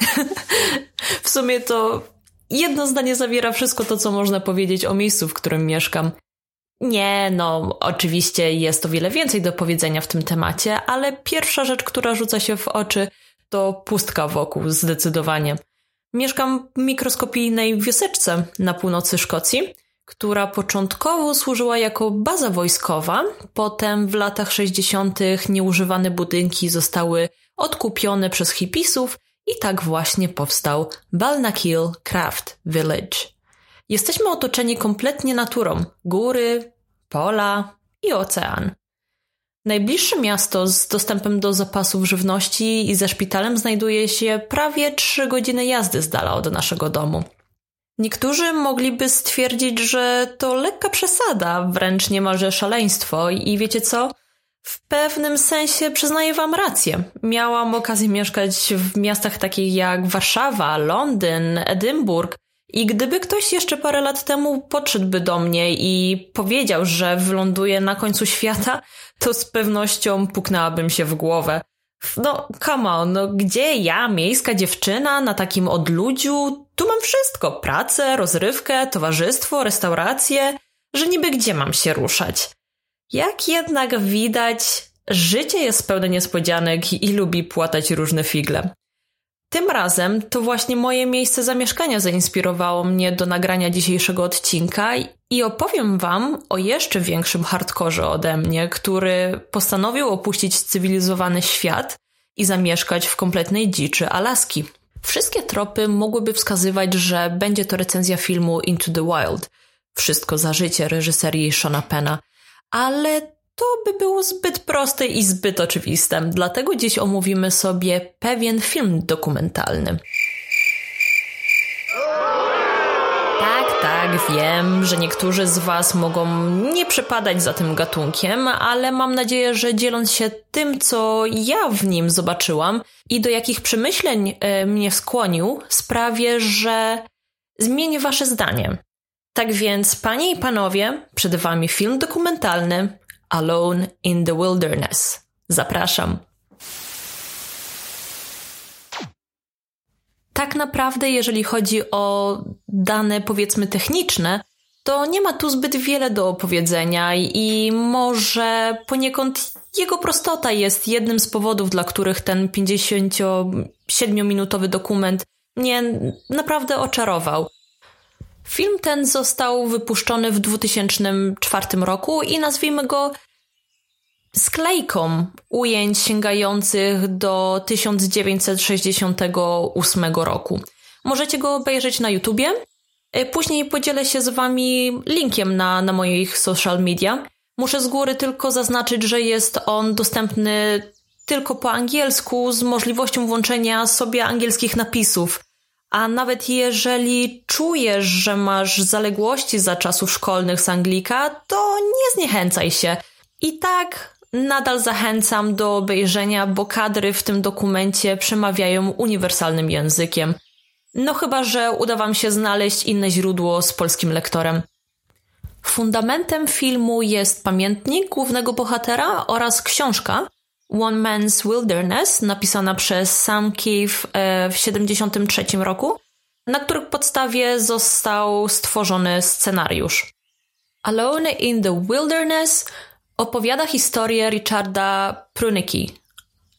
w sumie to jedno zdanie zawiera wszystko to, co można powiedzieć o miejscu, w którym mieszkam. Nie, no, oczywiście jest o wiele więcej do powiedzenia w tym temacie, ale pierwsza rzecz, która rzuca się w oczy, to pustka wokół, zdecydowanie. Mieszkam w mikroskopijnej wioseczce na północy Szkocji, która początkowo służyła jako baza wojskowa, potem w latach 60. nieużywane budynki zostały odkupione przez hipisów i tak właśnie powstał Balnakill Craft Village. Jesteśmy otoczeni kompletnie naturą: góry, pola i ocean. Najbliższe miasto z dostępem do zapasów żywności i ze szpitalem znajduje się prawie 3 godziny jazdy z dala od naszego domu. Niektórzy mogliby stwierdzić, że to lekka przesada, wręcz niemalże szaleństwo, i wiecie co? W pewnym sensie przyznaję Wam rację. Miałam okazję mieszkać w miastach takich jak Warszawa, Londyn, Edynburg. I gdyby ktoś jeszcze parę lat temu podszedłby do mnie i powiedział, że wyląduje na końcu świata, to z pewnością puknęłabym się w głowę. No, come on, no gdzie ja, miejska dziewczyna, na takim odludziu? Tu mam wszystko: pracę, rozrywkę, towarzystwo, restaurację, że niby gdzie mam się ruszać. Jak jednak widać, życie jest pełne niespodzianek i lubi płatać różne figle. Tym razem to właśnie moje miejsce zamieszkania zainspirowało mnie do nagrania dzisiejszego odcinka i opowiem Wam o jeszcze większym hardkorze ode mnie, który postanowił opuścić cywilizowany świat i zamieszkać w kompletnej dziczy Alaski. Wszystkie tropy mogłyby wskazywać, że będzie to recenzja filmu Into the Wild. Wszystko za życie reżyserii Shona Pena. Ale to by było zbyt proste i zbyt oczywiste, dlatego dziś omówimy sobie pewien film dokumentalny. Tak, tak, wiem, że niektórzy z Was mogą nie przepadać za tym gatunkiem, ale mam nadzieję, że dzieląc się tym, co ja w nim zobaczyłam i do jakich przemyśleń e, mnie skłonił, sprawię, że zmienię Wasze zdanie. Tak więc, panie i panowie, przed Wami film dokumentalny Alone in the Wilderness. Zapraszam. Tak naprawdę, jeżeli chodzi o dane powiedzmy techniczne, to nie ma tu zbyt wiele do opowiedzenia i może poniekąd jego prostota jest jednym z powodów, dla których ten 57-minutowy dokument mnie naprawdę oczarował. Film ten został wypuszczony w 2004 roku i nazwijmy go sklejką ujęć sięgających do 1968 roku. Możecie go obejrzeć na YouTubie. E, później podzielę się z Wami linkiem na, na moich social media. Muszę z góry tylko zaznaczyć, że jest on dostępny tylko po angielsku z możliwością włączenia sobie angielskich napisów. A nawet jeżeli czujesz, że masz zaległości za czasów szkolnych z Anglika, to nie zniechęcaj się. I tak nadal zachęcam do obejrzenia, bo kadry w tym dokumencie przemawiają uniwersalnym językiem. No chyba, że uda Wam się znaleźć inne źródło z polskim lektorem. Fundamentem filmu jest pamiętnik głównego bohatera oraz książka, One Man's Wilderness, napisana przez Sam Keefe w 1973 roku, na których podstawie został stworzony scenariusz. Alone in the Wilderness opowiada historię Richarda Prunicki.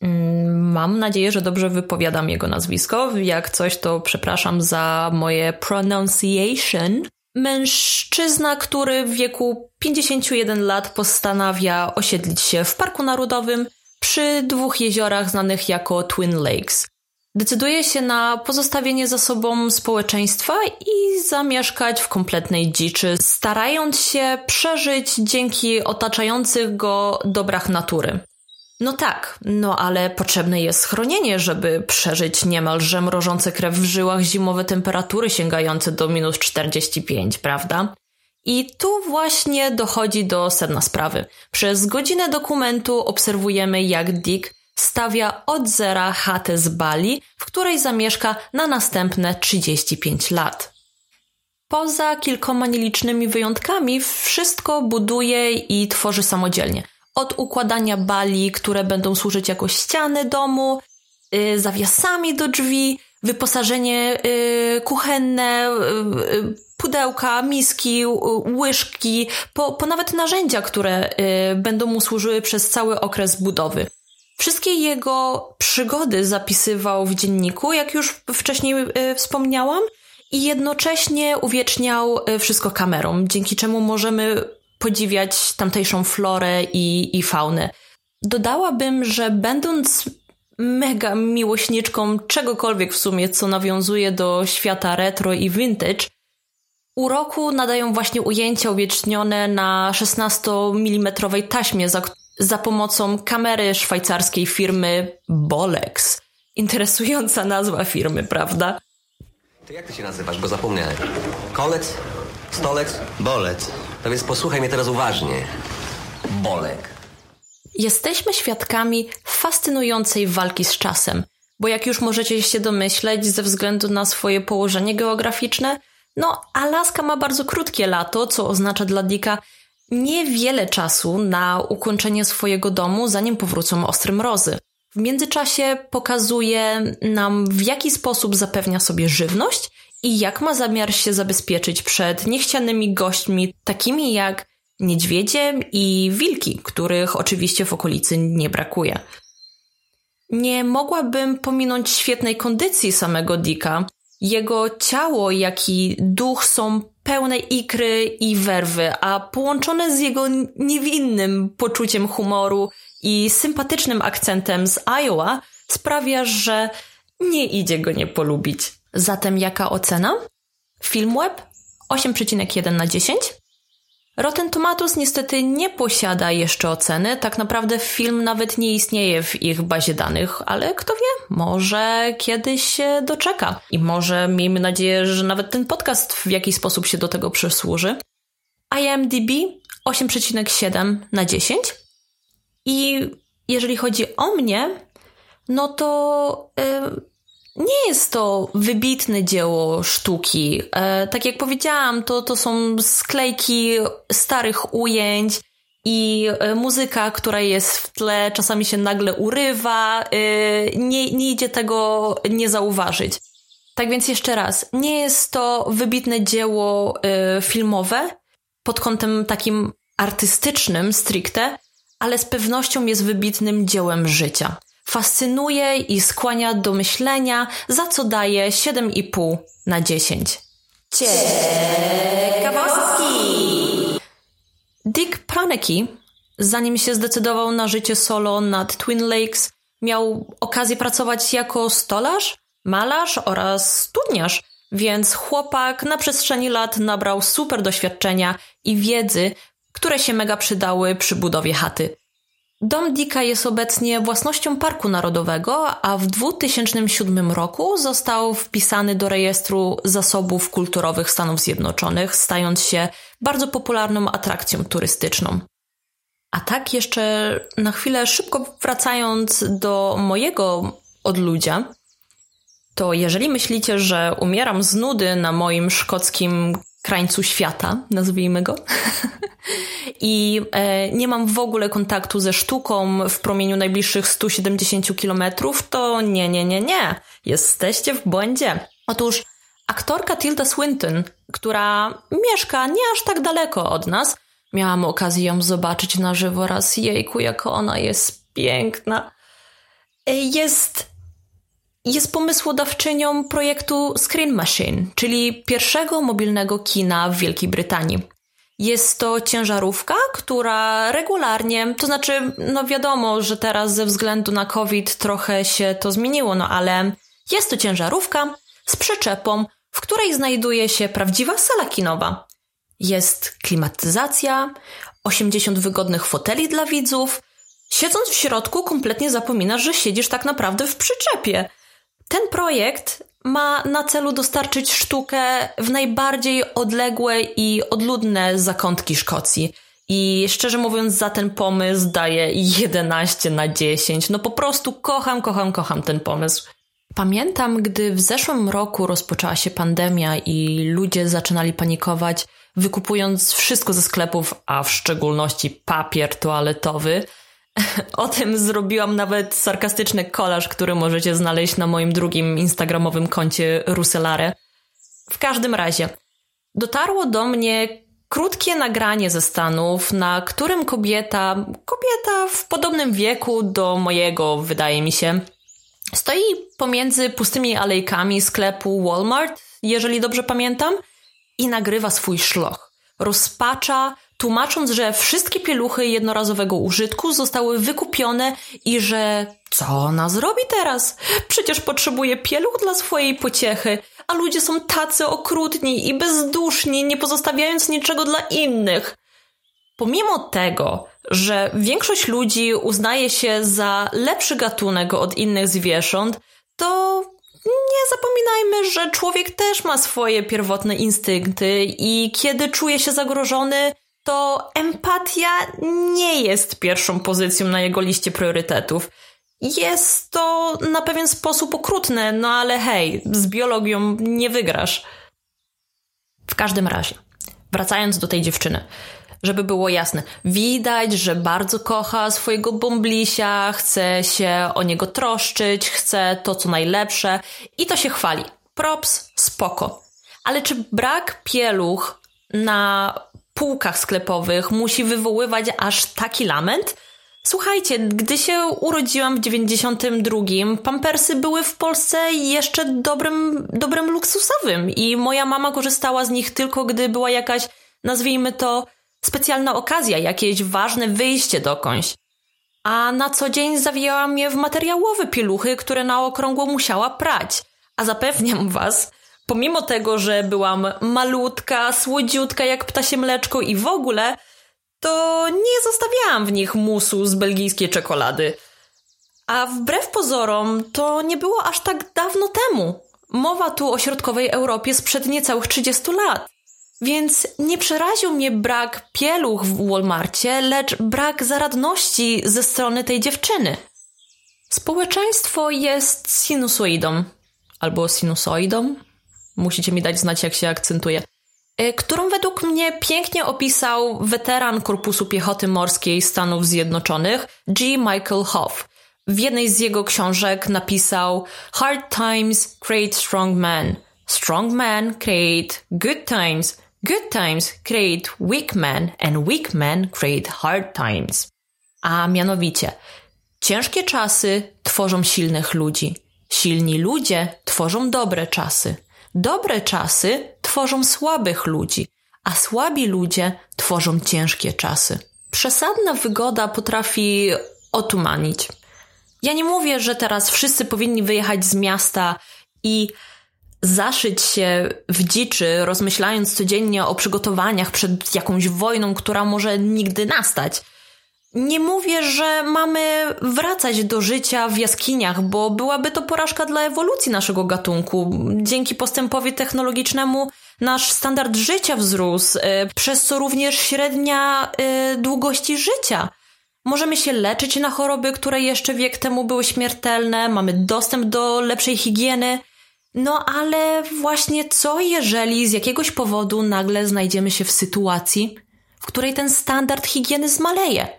Mm, mam nadzieję, że dobrze wypowiadam jego nazwisko. Jak coś, to przepraszam za moje pronunciation. Mężczyzna, który w wieku 51 lat postanawia osiedlić się w Parku Narodowym przy dwóch jeziorach znanych jako Twin Lakes. decyduje się na pozostawienie za sobą społeczeństwa i zamieszkać w kompletnej dziczy, starając się przeżyć dzięki otaczających go dobrach natury. No tak, no ale potrzebne jest schronienie, żeby przeżyć niemalże mrożące krew w żyłach zimowe temperatury sięgające do minus 45, prawda? I tu właśnie dochodzi do sedna sprawy. Przez godzinę dokumentu obserwujemy, jak Dick stawia od zera chatę z Bali, w której zamieszka na następne 35 lat. Poza kilkoma nielicznymi wyjątkami, wszystko buduje i tworzy samodzielnie. Od układania bali, które będą służyć jako ściany domu, yy, zawiasami do drzwi, wyposażenie yy, kuchenne, yy, pudełka, miski, łyżki, po, po nawet narzędzia, które y, będą mu służyły przez cały okres budowy. Wszystkie jego przygody zapisywał w dzienniku, jak już wcześniej y, wspomniałam, i jednocześnie uwieczniał y, wszystko kamerą, dzięki czemu możemy podziwiać tamtejszą florę i, i faunę. Dodałabym, że będąc mega miłośniczką czegokolwiek w sumie, co nawiązuje do świata retro i vintage, uroku nadają właśnie ujęcia uwiecznione na 16 mm taśmie za, za pomocą kamery szwajcarskiej firmy Bolex. Interesująca nazwa firmy, prawda? To jak ty się nazywasz, bo zapomniałem. Kolec? Stolec? Bolec. No więc posłuchaj mnie teraz uważnie. Bolek. Jesteśmy świadkami fascynującej walki z czasem, bo jak już możecie się domyśleć ze względu na swoje położenie geograficzne, no, Alaska ma bardzo krótkie lato, co oznacza dla Dicka niewiele czasu na ukończenie swojego domu, zanim powrócą ostre mrozy. W międzyczasie pokazuje nam, w jaki sposób zapewnia sobie żywność i jak ma zamiar się zabezpieczyć przed niechcianymi gośćmi, takimi jak niedźwiedzie i wilki, których oczywiście w okolicy nie brakuje. Nie mogłabym pominąć świetnej kondycji samego Dicka, jego ciało, jak i duch są pełne ikry i werwy, a połączone z jego niewinnym poczuciem humoru i sympatycznym akcentem z Iowa sprawia, że nie idzie go nie polubić. Zatem jaka ocena? Filmweb 8,1 na 10. Rotten Tomatoes niestety nie posiada jeszcze oceny, tak naprawdę film nawet nie istnieje w ich bazie danych, ale kto wie, może kiedyś się doczeka. I może miejmy nadzieję, że nawet ten podcast w jakiś sposób się do tego przysłuży. IMDb 8,7 na 10 i jeżeli chodzi o mnie, no to... Yy, nie jest to wybitne dzieło sztuki. E, tak jak powiedziałam, to, to są sklejki starych ujęć i e, muzyka, która jest w tle, czasami się nagle urywa. E, nie, nie idzie tego nie zauważyć. Tak więc jeszcze raz, nie jest to wybitne dzieło filmowe pod kątem takim artystycznym stricte, ale z pewnością jest wybitnym dziełem życia fascynuje i skłania do myślenia, za co daje 7,5 na 10. Ciekawostki! Dick Pranecki, zanim się zdecydował na życie solo nad Twin Lakes, miał okazję pracować jako stolarz, malarz oraz studniarz, więc chłopak na przestrzeni lat nabrał super doświadczenia i wiedzy, które się mega przydały przy budowie chaty. Dom Dicka jest obecnie własnością Parku Narodowego, a w 2007 roku został wpisany do rejestru zasobów kulturowych Stanów Zjednoczonych, stając się bardzo popularną atrakcją turystyczną. A tak jeszcze na chwilę szybko wracając do mojego odludzia, to jeżeli myślicie, że umieram z nudy na moim szkockim krańcu świata, nazwijmy go. I e, nie mam w ogóle kontaktu ze sztuką w promieniu najbliższych 170 kilometrów, to nie, nie, nie, nie. Jesteście w błędzie. Otóż aktorka Tilda Swinton, która mieszka nie aż tak daleko od nas, miałam okazję ją zobaczyć na żywo raz. Jejku, jak ona jest piękna. E, jest jest pomysłodawczynią projektu Screen Machine, czyli pierwszego mobilnego kina w Wielkiej Brytanii. Jest to ciężarówka, która regularnie, to znaczy, no wiadomo, że teraz ze względu na COVID trochę się to zmieniło, no ale Jest to ciężarówka z przyczepą, w której znajduje się prawdziwa sala kinowa. Jest klimatyzacja, 80 wygodnych foteli dla widzów. Siedząc w środku, kompletnie zapominasz, że siedzisz tak naprawdę w przyczepie. Ten projekt ma na celu dostarczyć sztukę w najbardziej odległe i odludne zakątki Szkocji. I szczerze mówiąc, za ten pomysł daję 11 na 10. No po prostu kocham, kocham, kocham ten pomysł. Pamiętam, gdy w zeszłym roku rozpoczęła się pandemia i ludzie zaczynali panikować, wykupując wszystko ze sklepów, a w szczególności papier toaletowy. O tym zrobiłam nawet sarkastyczny kolaż, który możecie znaleźć na moim drugim instagramowym koncie Ruselare. W każdym razie, dotarło do mnie krótkie nagranie ze Stanów, na którym kobieta, kobieta w podobnym wieku do mojego, wydaje mi się, stoi pomiędzy pustymi alejkami sklepu Walmart, jeżeli dobrze pamiętam, i nagrywa swój szloch. Rozpacza, tłumacząc, że wszystkie pieluchy jednorazowego użytku zostały wykupione i że co ona zrobi teraz? Przecież potrzebuje pieluch dla swojej pociechy, a ludzie są tacy okrutni i bezduszni, nie pozostawiając niczego dla innych. Pomimo tego, że większość ludzi uznaje się za lepszy gatunek od innych zwierząt, to nie zapominajmy, że człowiek też ma swoje pierwotne instynkty i kiedy czuje się zagrożony, to empatia nie jest pierwszą pozycją na jego liście priorytetów. Jest to na pewien sposób okrutne, no ale hej, z biologią nie wygrasz. W każdym razie, wracając do tej dziewczyny, żeby było jasne, widać, że bardzo kocha swojego bąblisia, chce się o niego troszczyć, chce to co najlepsze i to się chwali. Props, spoko. Ale czy brak pieluch na półkach sklepowych musi wywoływać aż taki lament? Słuchajcie, gdy się urodziłam w 92, pampersy były w Polsce jeszcze dobrym, dobrym luksusowym i moja mama korzystała z nich tylko gdy była jakaś, nazwijmy to, specjalna okazja, jakieś ważne wyjście dokądś. A na co dzień zawijałam je w materiałowe pieluchy, które na okrągło musiała prać. A zapewniam was, pomimo tego, że byłam malutka, słodziutka jak ptasie mleczko i w ogóle, to nie zostawiałam w nich musu z belgijskiej czekolady. A wbrew pozorom, to nie było aż tak dawno temu. Mowa tu o środkowej Europie sprzed niecałych 30 lat. Więc nie przeraził mnie brak pieluch w Walmarcie, lecz brak zaradności ze strony tej dziewczyny. Społeczeństwo jest sinusoidą, albo sinusoidą. Musicie mi dać znać, jak się akcentuje. E, którą według mnie pięknie opisał weteran Korpusu Piechoty Morskiej Stanów Zjednoczonych G. Michael Hoff. W jednej z jego książek napisał Hard times create strong men. Strong men create good times. Good times create weak men and weak men create hard times. A mianowicie, ciężkie czasy tworzą silnych ludzi. Silni ludzie tworzą dobre czasy. Dobre czasy tworzą słabych ludzi, a słabi ludzie tworzą ciężkie czasy. Przesadna wygoda potrafi otumanić. Ja nie mówię, że teraz wszyscy powinni wyjechać z miasta i zaszyć się w dziczy, rozmyślając codziennie o przygotowaniach przed jakąś wojną, która może nigdy nastać. Nie mówię, że mamy wracać do życia w jaskiniach, bo byłaby to porażka dla ewolucji naszego gatunku. Dzięki postępowi technologicznemu nasz standard życia wzrósł, e, przez co również średnia e, długości życia. Możemy się leczyć na choroby, które jeszcze wiek temu były śmiertelne, mamy dostęp do lepszej higieny. No ale właśnie co, jeżeli z jakiegoś powodu nagle znajdziemy się w sytuacji, w której ten standard higieny zmaleje?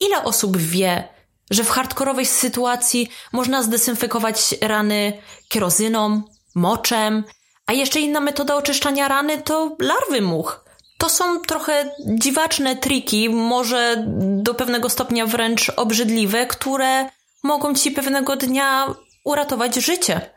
Ile osób wie, że w hardkorowej sytuacji można zdesynfekować rany kerozyną, moczem, a jeszcze inna metoda oczyszczania rany to larwy much. To są trochę dziwaczne triki, może do pewnego stopnia wręcz obrzydliwe, które mogą ci pewnego dnia uratować życie.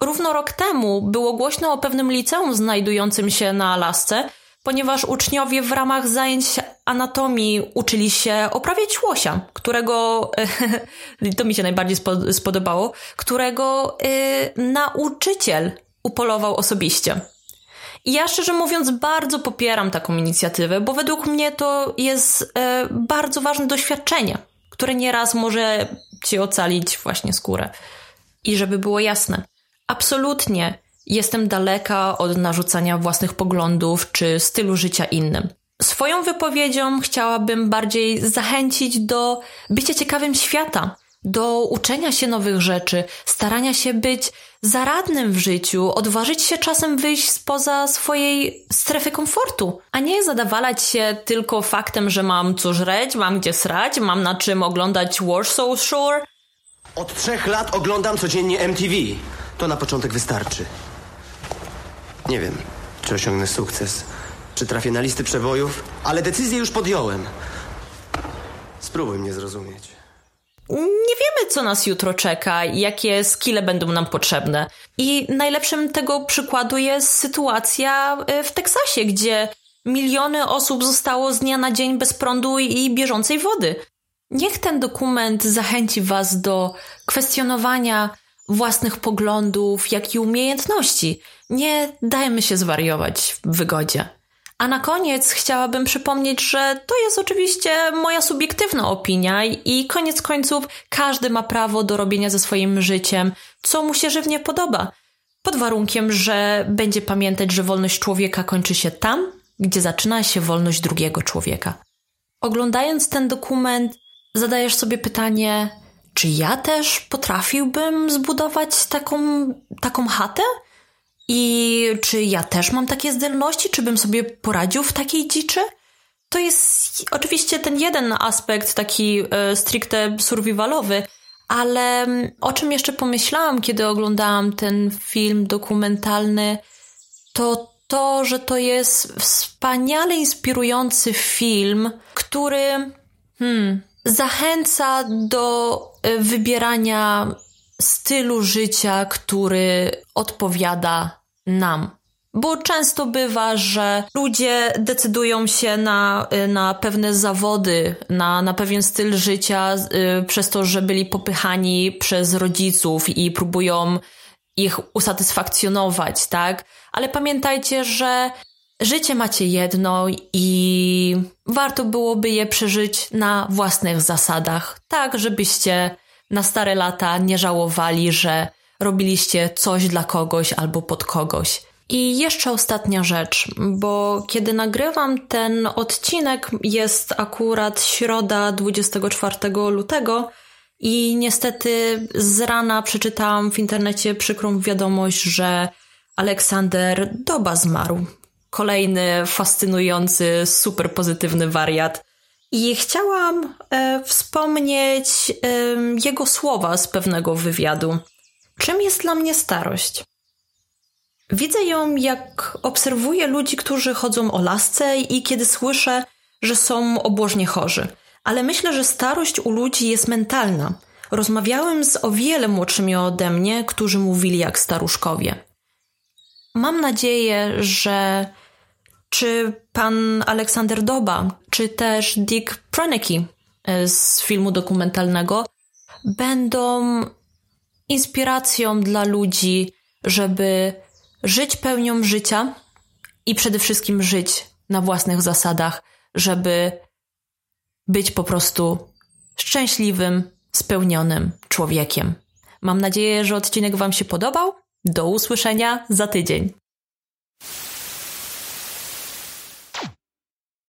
Równo rok temu było głośno o pewnym liceum znajdującym się na Alasce, ponieważ uczniowie w ramach zajęć anatomii uczyli się oprawiać łosia, którego, to mi się najbardziej spodobało, którego y, nauczyciel upolował osobiście. I ja szczerze mówiąc bardzo popieram taką inicjatywę, bo według mnie to jest y, bardzo ważne doświadczenie, które nieraz może ci ocalić właśnie skórę. I żeby było jasne, absolutnie jestem daleka od narzucania własnych poglądów czy stylu życia innym. Swoją wypowiedzią chciałabym bardziej zachęcić do bycia ciekawym świata, do uczenia się nowych rzeczy, starania się być zaradnym w życiu, odważyć się czasem wyjść spoza swojej strefy komfortu, a nie zadawalać się tylko faktem, że mam co żreć, mam gdzie srać, mam na czym oglądać Warsaw Shore. Od trzech lat oglądam codziennie MTV. To na początek wystarczy. Nie wiem, czy osiągnę sukces, czy trafię na listy przebojów, ale decyzję już podjąłem. Spróbuj mnie zrozumieć. Nie wiemy, co nas jutro czeka, jakie skille będą nam potrzebne. I najlepszym tego przykładu jest sytuacja e, w Teksasie, gdzie miliony osób zostało z dnia na dzień bez prądu i bieżącej wody. Niech ten dokument zachęci Was do kwestionowania własnych poglądów, jak i umiejętności. Nie dajmy się zwariować w wygodzie. A na koniec chciałabym przypomnieć, że to jest oczywiście moja subiektywna opinia i koniec końców każdy ma prawo do robienia ze swoim życiem, co mu się żywnie podoba. Pod warunkiem, że będzie pamiętać, że wolność człowieka kończy się tam, gdzie zaczyna się wolność drugiego człowieka. Oglądając ten dokument, zadajesz sobie pytanie, czy ja też potrafiłbym zbudować taką, taką chatę? I czy ja też mam takie zdolności? Czy bym sobie poradził w takiej dziczy? To jest oczywiście ten jeden aspekt, taki e, stricte survivalowy, ale mm, o czym jeszcze pomyślałam, kiedy oglądałam ten film dokumentalny, to to, że to jest wspaniale inspirujący film, który hmm, zachęca do e, wybierania stylu życia, który odpowiada nam. Bo często bywa, że ludzie decydują się na, e, na pewne zawody, na, na pewien styl życia, y, przez to, że byli popychani przez rodziców i próbują ich usatysfakcjonować, tak? Ale pamiętajcie, że Życie macie jedno i warto byłoby je przeżyć na własnych zasadach, tak żebyście na stare lata nie żałowali, że robiliście coś dla kogoś albo pod kogoś. I jeszcze ostatnia rzecz, bo kiedy nagrywam ten odcinek, jest akurat środa 24 lutego i niestety z rana przeczytałam w internecie przykrą wiadomość, że Aleksander Doba zmarł kolejny fascynujący, super pozytywny wariat. I chciałam e, wspomnieć e, jego słowa z pewnego wywiadu. Czym jest dla mnie starość? Widzę ją, jak obserwuję ludzi, którzy chodzą o lasce i kiedy słyszę, że są obłożnie chorzy. Ale myślę, że starość u ludzi jest mentalna. Rozmawiałem z o wiele młodszymi ode mnie, którzy mówili jak staruszkowie. Mam nadzieję, że czy pan Aleksander Doba, czy też Dick Pronecki e, z filmu dokumentalnego będą inspiracją dla ludzi, żeby żyć pełnią życia i przede wszystkim żyć na własnych zasadach, żeby być po prostu szczęśliwym, spełnionym człowiekiem. Mam nadzieję, że odcinek Wam się podobał. Do usłyszenia za tydzień.